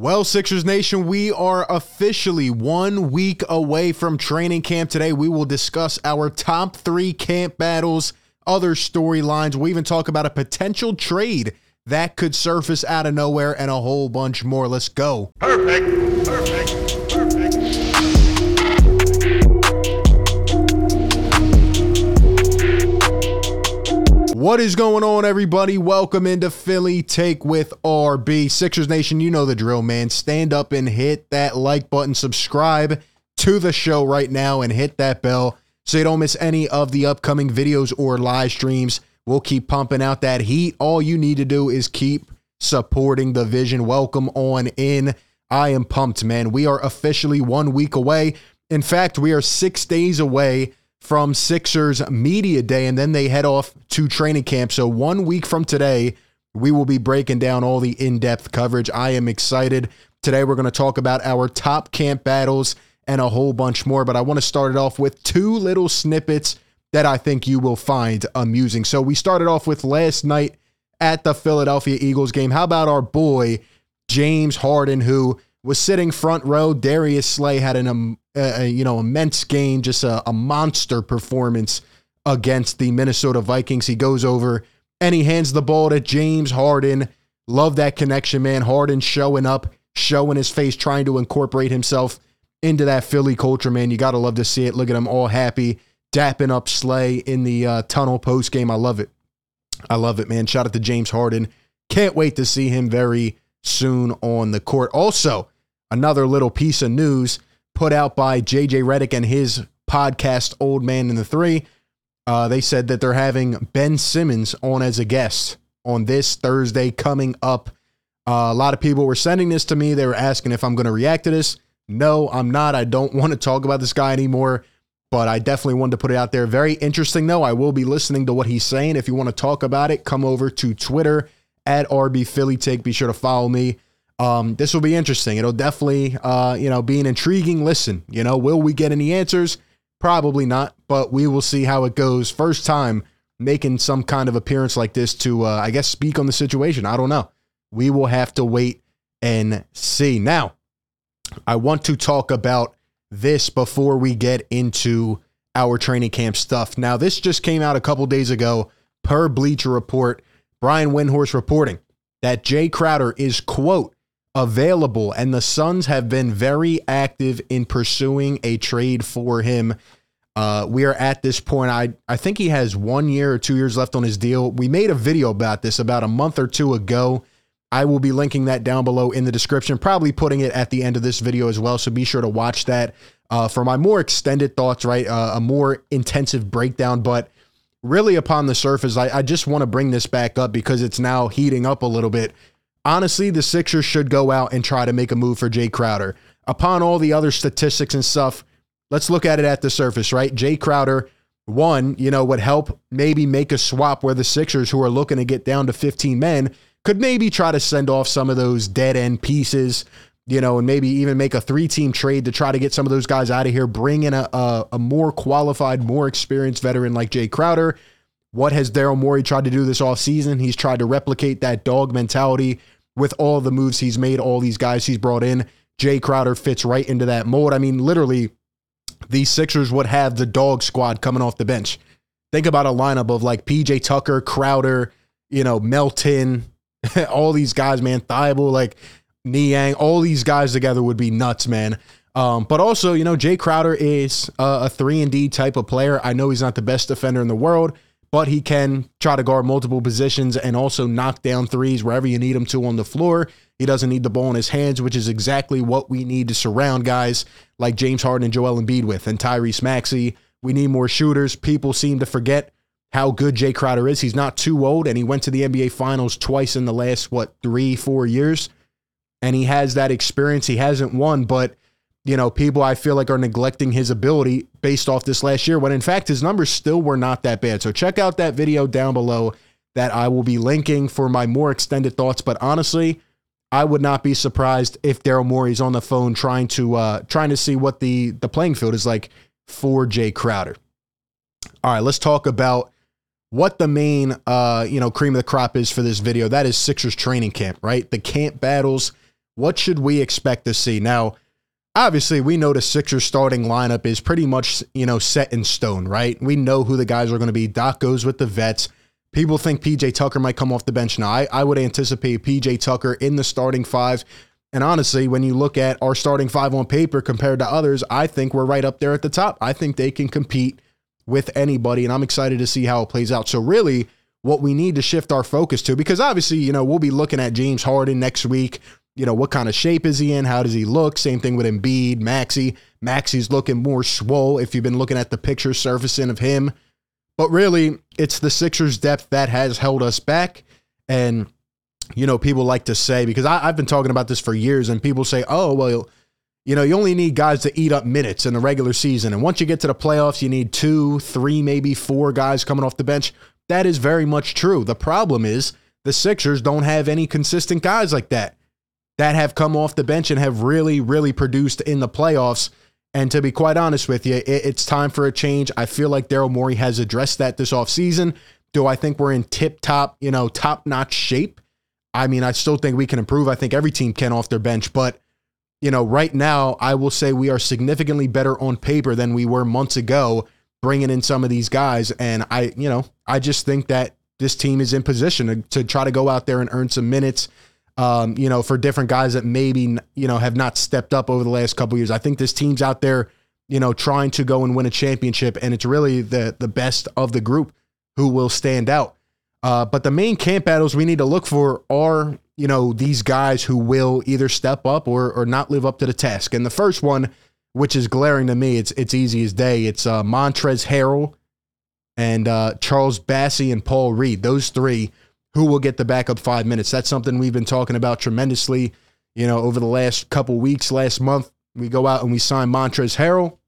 Well, Sixers Nation, we are officially one week away from training camp. Today, we will discuss our top three camp battles, other storylines. We'll even talk about a potential trade that could surface out of nowhere and a whole bunch more. Let's go. Perfect. Perfect. What is going on, everybody? Welcome into Philly Take with RB. Sixers Nation, you know the drill, man. Stand up and hit that like button, subscribe to the show right now, and hit that bell so you don't miss any of the upcoming videos or live streams. We'll keep pumping out that heat. All you need to do is keep supporting the vision. Welcome on in. I am pumped, man. We are officially one week away. In fact, we are six days away from Sixers Media Day, and then they head off to training camp. So, one week from today, we will be breaking down all the in depth coverage. I am excited. Today, we're going to talk about our top camp battles and a whole bunch more, but I want to start it off with two little snippets that I think you will find amusing. So, we started off with last night at the Philadelphia Eagles game. How about our boy, James Harden, who was sitting front row. Darius Slay had an you know immense game, just a, a monster performance against the Minnesota Vikings. He goes over and he hands the ball to James Harden. Love that connection, man. Harden showing up, showing his face, trying to incorporate himself into that Philly culture, man. You got to love to see it. Look at him all happy, dapping up Slay in the uh, tunnel post game. I love it. I love it, man. Shout out to James Harden. Can't wait to see him very soon on the court. Also, another little piece of news put out by JJ Redick and his podcast, Old Man and the Three. Uh, they said that they're having Ben Simmons on as a guest on this Thursday coming up. Uh, a lot of people were sending this to me. They were asking if I'm going to react to this. No, I'm not. I don't want to talk about this guy anymore, but I definitely wanted to put it out there. Very interesting, though. I will be listening to what he's saying. If you want to talk about it, come over to Twitter at RB Philly Take. Be sure to follow me. Um, this will be interesting. It'll definitely, uh, you know, be an intriguing listen. You know, will we get any answers? Probably not, but we will see how it goes. First time making some kind of appearance like this to, uh, I guess, speak on the situation. I don't know. We will have to wait and see. Now, I want to talk about this before we get into our training camp stuff. Now, this just came out a couple days ago per Bleacher Report. Brian Windhorst reporting that Jae Crowder is, quote, available, and the Suns have been very active in pursuing a trade for him. Uh, we are at this point. I I think he has one year or two years left on his deal. We made a video about this about a month or two ago. I will be linking that down below in the description, probably putting it at the end of this video as well. So be sure to watch that uh, for my more extended thoughts, right? Uh, a more intensive breakdown. But really, upon the surface, I, I just want to bring this back up because it's now heating up a little bit honestly, the Sixers should go out and try to make a move for Jae Crowder. Upon all the other statistics and stuff, let's look at it at the surface, right? Jae Crowder, one, you know, would help maybe make a swap where the Sixers, who are looking to get down to 15 men, could maybe try to send off some of those dead end pieces, you know, and maybe even make a three team trade to try to get some of those guys out of here, bring in a, a, a more qualified, more experienced veteran like Jae Crowder what has Daryl Morey tried to do this off season? He's tried to replicate that dog mentality with all the moves he's made, all these guys he's brought in. Jae Crowder fits right into that mold. I mean, literally, these Sixers would have the dog squad coming off the bench. Think about a lineup of like PJ Tucker, Crowder, you know, Melton, all these guys, man, Thybulle, like Niang, all these guys together would be nuts, man. Um, but also, you know, Jae Crowder is a, a three and D type of player. I know he's not the best defender in the world but he can try to guard multiple positions and also knock down threes wherever you need him to on the floor. He doesn't need the ball in his hands, which is exactly what we need to surround guys like James Harden and Joel Embiid with, and Tyrese Maxey. We need more shooters. People seem to forget how good Jae Crowder is. He's not too old, and he went to the NBA Finals twice in the last, what, three, four years. And he has that experience. He hasn't won, but you know, people I feel like are neglecting his ability based off this last year, when in fact his numbers still were not that bad. So check out that video down below that I will be linking for my more extended thoughts. But honestly, I would not be surprised if Daryl Morey's on the phone trying to uh, trying to see what the the playing field is like for Jae Crowder. All right, let's talk about what the main uh, you know cream of the crop is for this video. That is Sixers training camp, right? The camp battles what should we expect to see? Now, obviously, we know the Sixers starting lineup is pretty much, you know, set in stone, right? We know who the guys are going to be. Doc goes with the vets. People think PJ Tucker might come off the bench. Now, I, I would anticipate PJ Tucker in the starting five. And honestly, when you look at our starting five on paper compared to others, I think we're right up there at the top. I think they can compete with anybody, and I'm excited to see how it plays out. So, really, what we need to shift our focus to, because obviously, you know, we'll be looking at James Harden next week. You know, what kind of shape is he in? How does he look? Same thing with Embiid, Maxey. Maxey's looking more swole if you've been looking at the picture surfacing of him. But really, it's the Sixers' depth that has held us back. And, you know, people like to say, because I, have been talking about this for years, and people say, oh, well, you know, you only need guys to eat up minutes in the regular season. And once you get to the playoffs, you need two, three, maybe four guys coming off the bench. That is very much true. The problem is the Sixers don't have any consistent guys like that that have come off the bench and have really, really produced in the playoffs. And to be quite honest with you, it, it's time for a change. I feel like Daryl Morey has addressed that this offseason. Do I think we're in tip top, you know, top notch shape? I mean, I still think we can improve. I think every team can off their bench, but you know, right now, I will say we are significantly better on paper than we were months ago, bringing in some of these guys. And I, you know, I just think that this team is in position to, to try to go out there and earn some minutes. Um, you know, for different guys that maybe you know have not stepped up over the last couple years. I think this team's out there, you know, trying to go and win a championship, and it's really the the best of the group who will stand out. Uh, but the main camp battles we need to look for are, you know, these guys who will either step up or or not live up to the task. And the first one, which is glaring to me, it's it's easy as day. It's uh, Montrezl Harrell and uh, Charles Bassey and Paul Reed. Those three who will get the backup five minutes. That's something we've been talking about tremendously. You know, over the last couple weeks, last month, we go out and we sign Montrezl Harrell,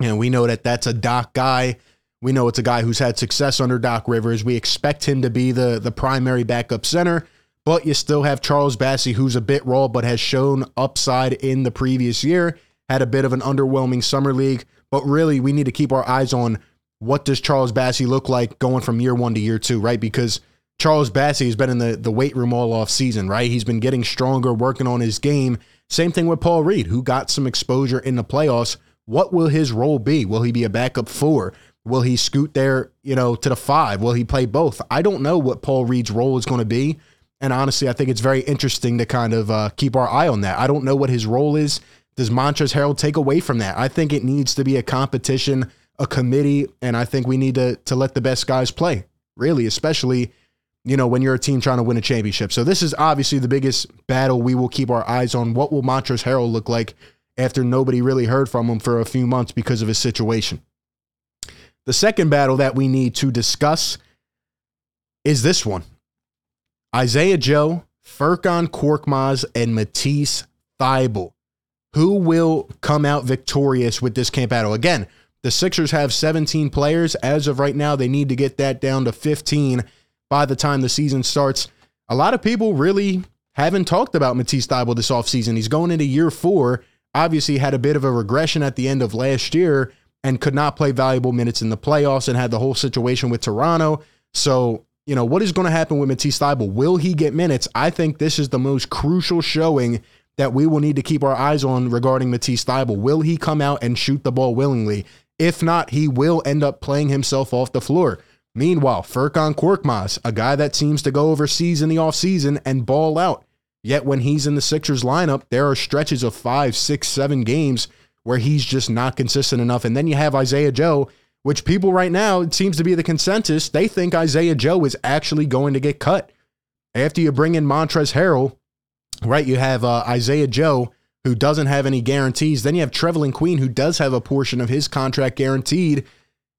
and we know that that's a Doc guy. We know it's a guy who's had success under Doc Rivers. We expect him to be the the primary backup center, but you still have Charles Bassey, who's a bit raw, but has shown upside in the previous year. Had a bit of an underwhelming summer league, but really we need to keep our eyes on what does Charles Bassey look like going from year one to year two, right? Because Charles Bassey has been in the, the weight room all off season, right? He's been getting stronger, working on his game. Same thing with Paul Reed, who got some exposure in the playoffs. What will his role be? Will he be a backup four? Will he scoot there, you know, to the five? Will he play both? I don't know what Paul Reed's role is going to be. And honestly, I think it's very interesting to kind of uh, keep our eye on that. I don't know what his role is. Does Montrezl Harrell take away from that? I think it needs to be a competition, a committee, and I think we need to to let the best guys play. Really, especially you know, when you're a team trying to win a championship. So this is obviously the biggest battle we will keep our eyes on. What will Montrezl Harrell look like after nobody really heard from him for a few months because of his situation? The second battle that we need to discuss is this one. Isaiah Joe, Furkan Korkmaz, and Matisse Thybulle. Who will come out victorious with this camp battle? Again, the Sixers have 17 players. As of right now, they need to get that down to 15 by the time the season starts. A lot of people really haven't talked about Matisse Thybulle this offseason. He's going into year four. Obviously, had a bit of a regression at the end of last year and could not play valuable minutes in the playoffs and had the whole situation with Toronto. So, you know, what is going to happen with Matisse Thybulle? Will he get minutes? I think this is the most crucial showing that we will need to keep our eyes on regarding Matisse Thybulle. Will he come out and shoot the ball willingly? If not, he will end up playing himself off the floor. Meanwhile, Furkan Korkmaz, a guy that seems to go overseas in the offseason and ball out. Yet when he's in the Sixers lineup, there are stretches of five, six, seven games where he's just not consistent enough. And then you have Isaiah Joe, which people right now, it seems to be the consensus, they think Isaiah Joe is actually going to get cut. After you bring in Montrezl Harrell, right, you have uh, Isaiah Joe, who doesn't have any guarantees. Then you have Trevelin Queen, who does have a portion of his contract guaranteed.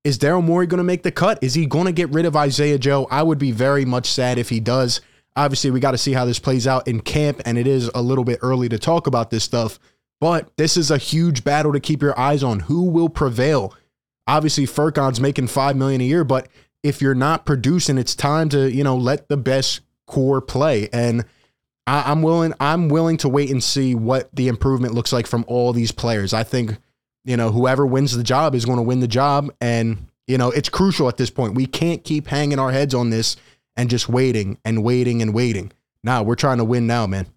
Is Daryl Morey going to make the cut? Is he going to get rid of Isaiah Joe? I would be very much sad if he does. Obviously, we got to see how this plays out in camp, and it is a little bit early to talk about this stuff. But this is a huge battle to keep your eyes on. Who will prevail? Obviously, Furkan's making five million a year, but if you're not producing, it's time to you know let the best core play. And I, I'm willing. I'm willing to wait and see what the improvement looks like from all these players. I think you know, whoever wins the job is going to win the job. And, you know, it's crucial at this point. We can't keep hanging our heads on this and just waiting and waiting and waiting. Now we're trying to win now, man.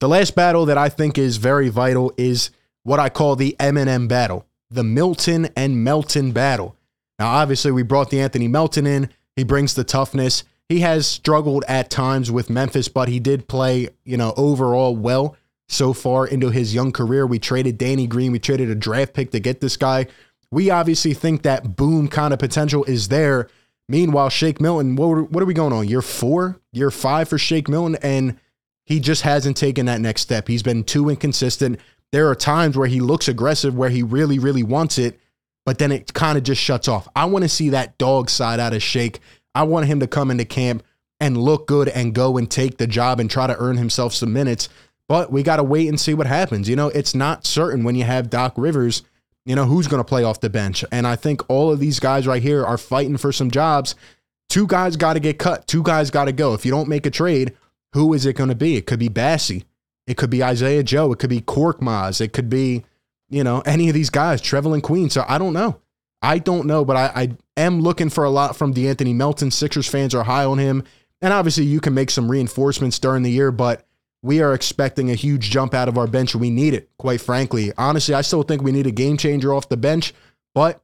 The last battle that I think is very vital is what I call the M&M battle, the Milton and Melton battle. Now, obviously, we brought De'Anthony Melton in. He brings the toughness. He has struggled at times with Memphis, but he did play, you know, overall well so far into his young career. We traded Danny Green. We traded a draft pick to get this guy. We obviously think that boom kind of potential is there. Meanwhile, Shake Milton, what, what are we going on? Year four, year five for Shake Milton, and he just hasn't taken that next step. He's been too inconsistent. There are times where he looks aggressive, where he really, really wants it, but then it kind of just shuts off. I want to see that dog side out of Shake. I want him to come into camp and look good and go and take the job and try to earn himself some minutes. But we got to wait and see what happens. You know, it's not certain when you have Doc Rivers, you know, who's going to play off the bench. And I think all of these guys right here are fighting for some jobs. Two guys got to get cut. Two guys got to go. If you don't make a trade, who is it going to be? It could be Bassey. It could be Isaiah Joe. It could be Korkmaz. It could be, you know, any of these guys, Trevelin Queen. So I don't know. I don't know, but I, I am looking for a lot from De'Anthony Melton. Sixers fans are high on him. And obviously, you can make some reinforcements during the year, but we are expecting a huge jump out of our bench. We need it, quite frankly. Honestly, I still think we need a game changer off the bench, but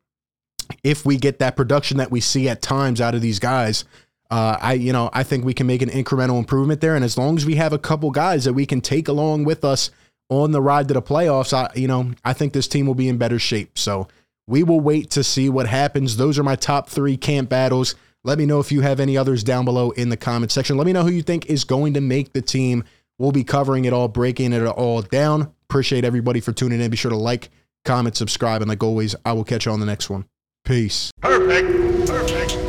if we get that production that we see at times out of these guys, uh, I you know I think we can make an incremental improvement there. And as long as we have a couple guys that we can take along with us on the ride to the playoffs, I you know I think this team will be in better shape. So we will wait to see what happens. Those are my top three camp battles. Let me know if you have any others down below in the comment section. Let me know who you think is going to make the team. We'll be covering it all, breaking it all down. Appreciate everybody for tuning in. Be sure to like, comment, subscribe, and like always, I will catch you on the next one. Peace. Perfect. Perfect.